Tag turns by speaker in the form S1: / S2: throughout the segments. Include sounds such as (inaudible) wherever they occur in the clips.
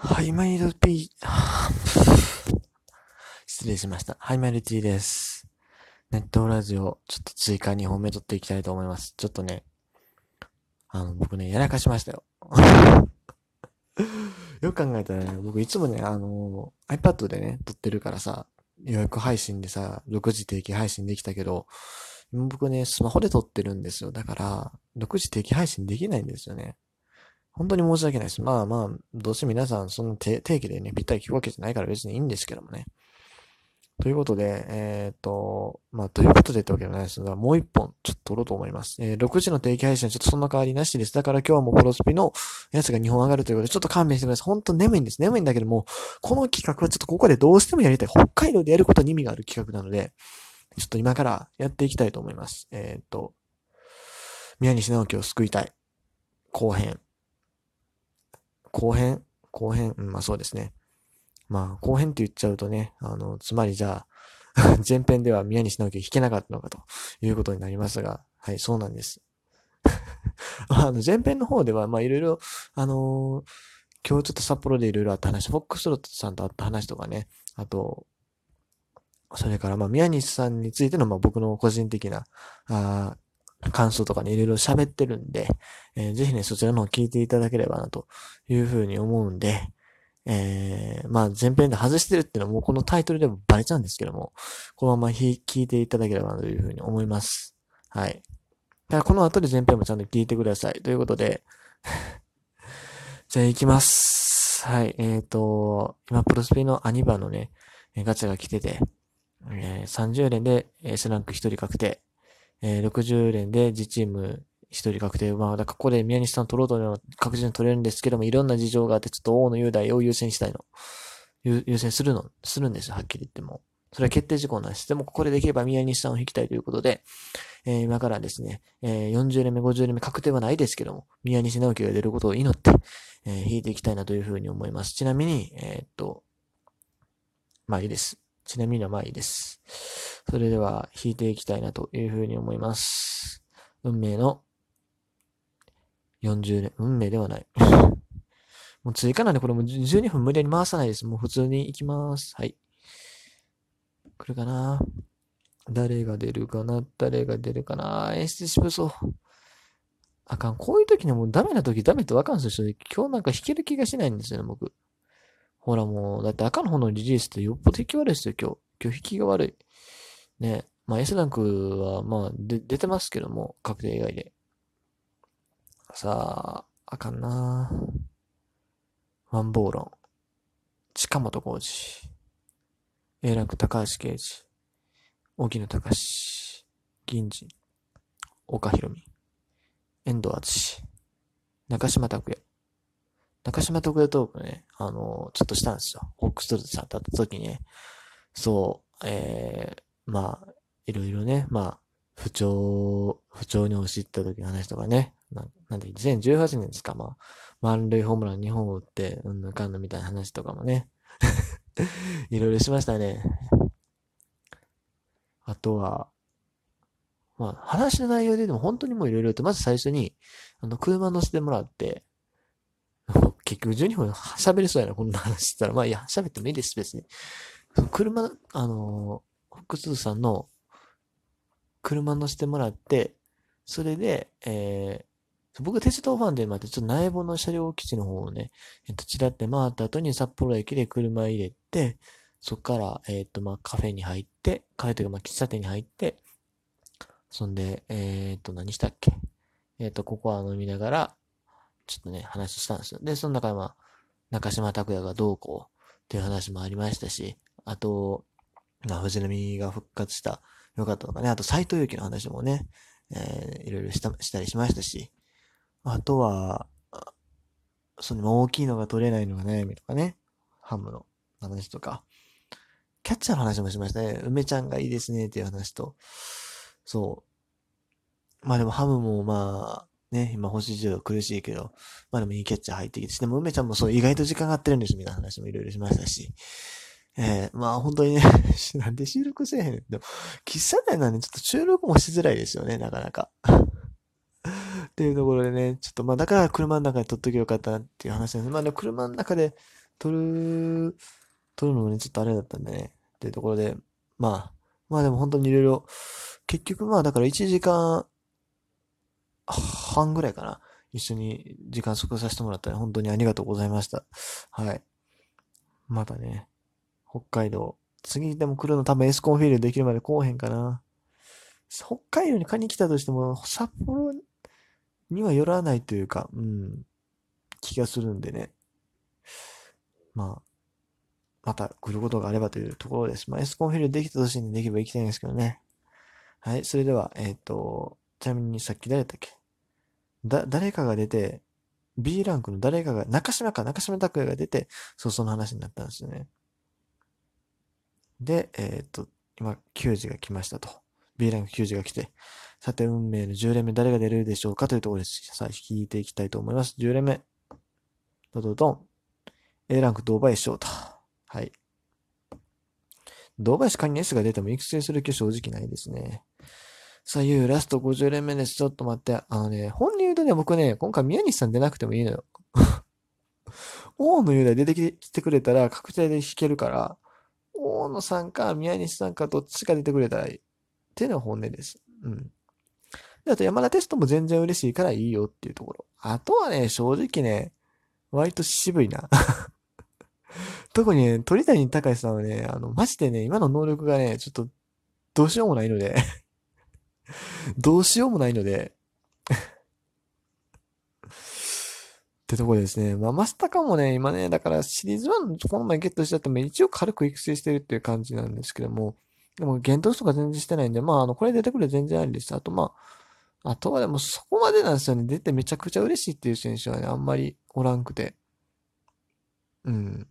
S1: はい、マイルピー、失礼しました。はい、マイルティです。ネットラジオ、ちょっと追加2本目撮っていきたいと思います。ちょっとね、あの、僕ね、やらかしましたよ。(laughs) よく考えたらね、僕いつもね、あの、iPad でね、撮ってるからさ、予約配信でさ、6時定期配信できたけど、僕ね、スマホで撮ってるんですよ。だから、6時定期配信できないんですよね。本当に申し訳ないです。まあまあ、どうせ皆さんその定期でね、ぴったり聞くわけじゃないから別にいいんですけどもね。ということで、えっ、ー、と、まあ、ということでってわけじゃないですが、もう一本ちょっと撮ろうと思います。えー、6時の定期配信はちょっとそんな変わりなしです。だから今日はもうプロスピのやつが2本上がるということで、ちょっと勘弁してください。本当眠いんです。眠いんだけども、この企画はちょっとここでどうしてもやりたい。北海道でやることに意味がある企画なので、ちょっと今からやっていきたいと思います。えっ、ー、と、宮西直樹を救いたい。後編。後編？後編？うん、まあそうですね。まあ後編って言っちゃうとね、あの、つまりじゃあ、(laughs) 前編では宮西直樹弾けなかったのかということになりますが、はい、そうなんです。(laughs) あの、前編の方では、まあいろいろ、あのー、今日ちょっと札幌でいろいろあった話、フォックスロットさんと会った話とかね、あと、それから、まあ、宮西さんについての、まあ、僕の個人的な、あ感想とかね、いろいろ喋ってるんで、えー、ぜひね、そちらの方聞いていただければな、というふうに思うんで、えー、まあ、前編で外してるっていうのはもうこのタイトルでもバレちゃうんですけども、このまま聞いていただければな、というふうに思います。はい。だからこの後で前編もちゃんと聞いてください。ということで (laughs) じゃあ行きます。はい。えっ、ー、と、今、プロスペのアニバのね、ガチャが来てて、えー、30連で S ランク1人確定。えー、60連で自チーム1人確定。まあ、だからここで宮西さん取ろうと確実に取れるんですけども、いろんな事情があって、ちょっと大野雄大を優先したいの。優先するの、するんですよ、はっきり言っても。それは決定事項なし。でも、ここでできれば宮西さんを引きたいということで、えー、今からですね、えー、40連目、50連目確定はないですけども、宮西直樹が出ることを祈って、えー、引いていきたいなというふうに思います。ちなみに、えー、っと、まあいいです。ちなみにはまあいいです。それでは弾いていきたいなというふうに思います。運命の40年、運命ではない。(laughs) もう追加なんでこれも12分無理やり回さないです。もう普通に行きます。はい。来るかな誰が出るかな？誰が出るかな？演出しぶそう。あかん。こういう時にもうダメな時ダメってわかるんですよ。今日なんか弾ける気がしないんですよね、僕。ほらもう、だって赤の方のリリースってよっぽど引き悪いですよ、今日。今日引きが悪い。ね。まあ S ランクは、まあ、で、出てますけども、確定以外で。さあ、あかんなワンボーロン。近本浩二。A ランク高橋啓治。沖野隆史銀次。岡弘美。遠藤敦中島拓也。中島徳也トークね、あの、ちょっとしたんですよ。ホックストルトさんと会った時にね、そう、えー、まあ、いろいろね、まあ、不調、不調に押し入った時の話とかね、ななんで、2018年ですか、まあ、満塁ホームラン2本打って、うんぬかんぬみたいな話とかもね、(laughs) いろいろしましたね。あとは、まあ、話の内容ででも本当にもういろいろと、まず最初に、あの、車乗せてもらって、結局12分喋りそうやな、こんな話したら。まあいや、喋ってもいいです、別に。車、あの、ホックスさんの車乗せてもらって、それで、えー、僕鉄道ファンでまたちょっと内房の車両基地の方をね、えっと、ちらって回った後に札幌駅で車入れて、そっから、えっ、と、まあ、カフェに入って、カフェというか、まあ、喫茶店に入って、そんで、えっ、と、何したっけ？えっ、と、ここは飲みながら、ちょっとね、話したんですよ。で、その中でまあ、中島拓也がどうこうっていう話もありましたし、あと、まあ、藤波が復活した、よかったのかね。あと、斎藤佑樹の話もね、えー、いろいろしたしたりしましたし、あとは、その大きいのが取れないのが悩みとかね、ハムの話とか、キャッチャーの話もしましたね。梅ちゃんがいいですねっていう話と、そう。まあでもハムもまあ、ね、今星10度苦しいけど、まあでもいいキャッチャー入ってきてでも梅ちゃんもそう意外と時間が合ってるんですみたいな話もいろいろしましたし、えー、まあ本当にね (laughs) なんで収録せえへんでも、喫茶店なんでちょっと収録もしづらいですよね、なかなか。っていうところでね、ちょっとまあだから車の中で撮っときゃよかったなっていう話なんです。まあでも車の中で撮る、撮るのもね、ちょっとあれだったんでね。っていうところで、まあ、まあでも本当にいろいろ、結局まあだから1時間半ぐらいかな。一緒に時間過ごさせてもらったら本当にありがとうございました。はい。またね、北海道。次でも来るの多分エスコンフィールドできるまで来おへんかな。北海道に買いに来たとしても、札幌には寄らないというか、うん、気がするんでね。まあ、また来ることがあればというところです。まあ、エスコンフィールドできた年にできれば行きたいんですけどね。はい、それでは、えっ、ー、と、ちなみにさっき誰だっけ？だ、誰かが出て、B ランクの誰かが、中島か、中島拓也が出て、そう、その話になったんですよね。で、えっ、と、今、球児が来ましたと。B ランク球児が来て、さて、運命の10連目誰が出るでしょうかというところです。さあ、聞いていきたいと思います。10連目。ドドドン。A ランク、堂林翔太。はい。堂林仮に S が出ても育成する気正直ないですね。さあ、いうラスト50連目です。ちょっと待って。あのね、本に言うとね、僕ね、今回宮西さん出なくてもいいのよ。(laughs) 大野雄大出てきてくれたら確定で弾けるから、大野さんか宮西さんかどっちか出てくれたらいい。っていうのが本音です。うん。で、あと山田テストも全然嬉しいからいいよっていうところ。あとはね、正直ね、割と渋いな。(laughs) 特にね、鳥谷隆さんはね、あの、マジでね、今の能力がね、ちょっと、どうしようもないので (laughs) どうしようもないので (laughs) ってとこですね。まあ、マスタカもね、今ね、だからシリーズ1この前ゲットしちゃっても一応軽く育成してるっていう感じなんですけども、でも、幻冬とか全然してないんで、まあ、あの、これ出てくる全然ありです。あと、まあ、あとはでもそこまでなんですよね。出てめちゃくちゃ嬉しいっていう選手はね、あんまりおらんくて。うん。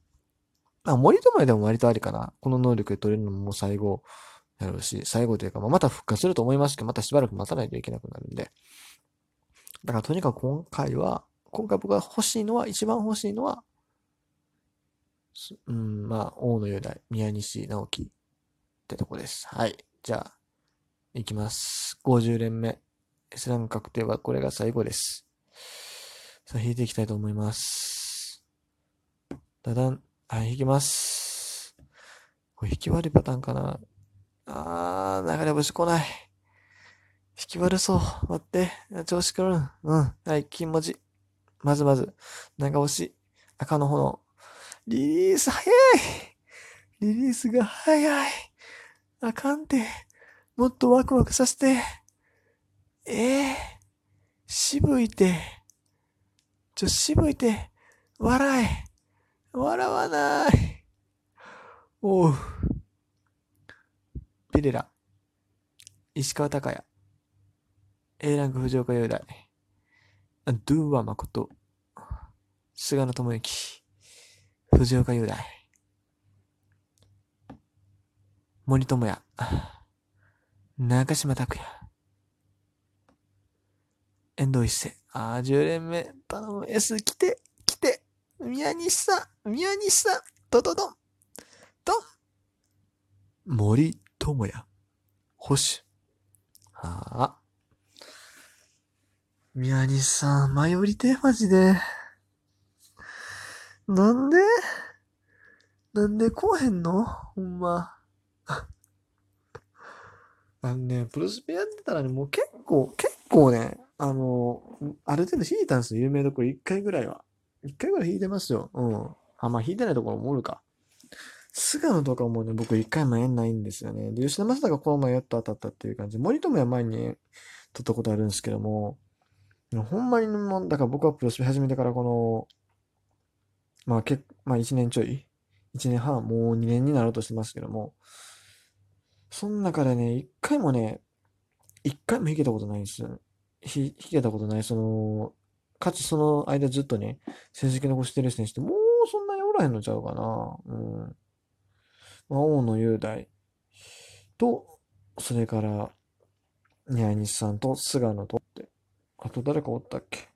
S1: あ、森友でも割とありかな。この能力で取れるのも最後やろうし、最後というか、まあ、また復活すると思いますけど、またしばらく待たないといけなくなるんで。だからとにかく今回は、今回僕が欲しいのは、一番欲しいのは、うん、まあ、大野雄大、宮西直樹ってとこです。はい。じゃあ、いきます。50連目。S ラン確定はこれが最後です。さあ、引いていきたいと思います。だだん。はい、引きます。これ引き悪いパターンかなあー、流れ星来ない。引き悪そう。待って。調子くる。うん。はい、金文字。まずまず。長押し。赤の炎。リリース早いリリースが早いあかんて。もっとワクワクさせて。ええー、渋いて。ちょ、渋いて。笑え。笑わない。おう。ピレラ。石川隆也。A ランク藤岡雄大。ドゥーワ誠。菅野智之。藤岡雄大。森友哉、中島拓也、遠藤一世、ああ、10連目、頼む、S 来て、来て、宮西さん、宮西さん、ドドドン、ドン、森友哉、星、ああ、宮西さん、迷りて、マジで。なんで？なんで来おへんの？ほんま。(laughs) あのね、プロスペやってたらね、もう結構、結構ね、あの、ある程度弾いたんですよ、有名どころ1回ぐらいは。1回ぐらい弾いてますよ。うん。あ、まあ弾いてないところもおるか。菅野とかもね、僕1回もやんないんですよね。で、吉田正尚この前やっと当たったっていう感じ、森友や前に撮ったことあるんですけども、ほんまにもう、だから僕はプロスペ始めてからこの、まあけ、まあ1年ちょい、1年半、もう2年になろうとしてますけども、その中でね、一回もね、一回も弾けたことないんですよ。弾けたことない、その、かつその間ずっとね、成績残してる選手ってもうそんなにおらへんのちゃうかな。うん。まあ、大野雄大と、それから、宮西さんと菅野とって、あと誰かおったっけ？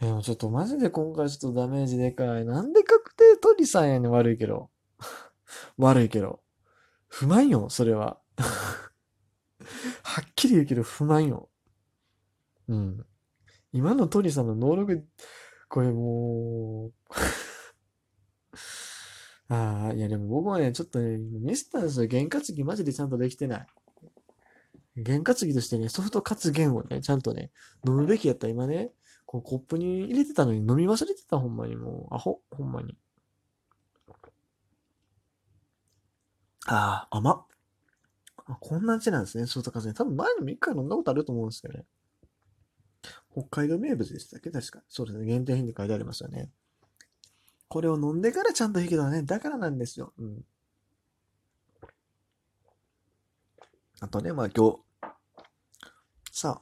S1: でもちょっとマジで今回ちょっとダメージでかい。なんで確定鳥さんやねん悪いけど。(laughs) 悪いけど。不満よ、それは。(laughs) はっきり言うけど不満よ。うん。今のトリさんの能力、これもうああ、いやでも僕はね、ちょっとね、ミスったんですよ。験担ぎマジでちゃんとできてない。験担ぎとしてね、ソフトカツ弦をね、ちゃんとね、飲むべきやった今ね、こうコップに入れてたのに飲み忘れてた、ほんまにもう。アホ、ほんまに。ああ、甘っ。あ、こんな味なんですね、ソフトカツね。多分前にも一回飲んだことあると思うんですけどね。北海道名物でしたっけ？確か。そうですね。限定品って書いてありますよね。これを飲んでからちゃんと弾けたね。だからなんですよ。うん。あとね、まあ今日、さ、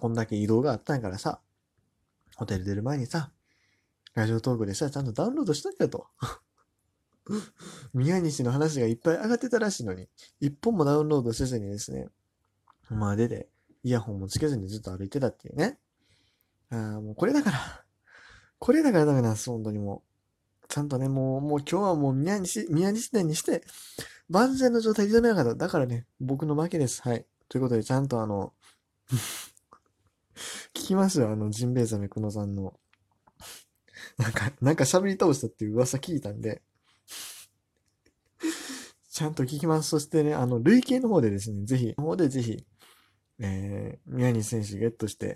S1: こんだけ移動があったんやからさ、ホテル出る前にさ、ラジオトークでさ、ちゃんとダウンロードしとけよと。(laughs) 宮西の話がいっぱい上がってたらしいのに、一本もダウンロードせずにですね、まあ出て、イヤホンもつけずにずっと歩いてたっていうね。ああ、もうこれだから。これだからダメなんです、本当にもう。ちゃんとね、もう、もう今日はもう宮西、宮西店にして、万全の状態で挑めなかった。だからね、僕の負けです。はい。ということで、ちゃんとあの (laughs) 聞きますよ、あの、ジンベエザメクノさんの。なんか、なんか喋り倒したっていう噂聞いたんでちゃんと聞きます。そしてね、あの、累計の方でですね、ぜひ、の方でぜひ、えー、宮西選手ゲットして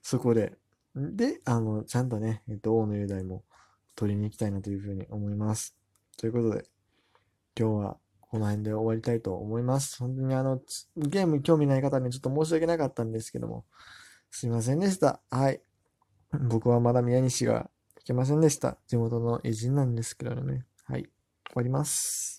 S1: そこで、で、あの、ちゃんとね、えっと、大野雄大も取りに行きたいなというふうに思います。ということで、今日はこの辺で終わりたいと思います。本当にあの、ゲーム興味ない方にちょっと申し訳なかったんですけども、すいませんでした。はい。僕はまだ宮西が行けませんでした。地元の偉人なんですけどね。はい。終わります。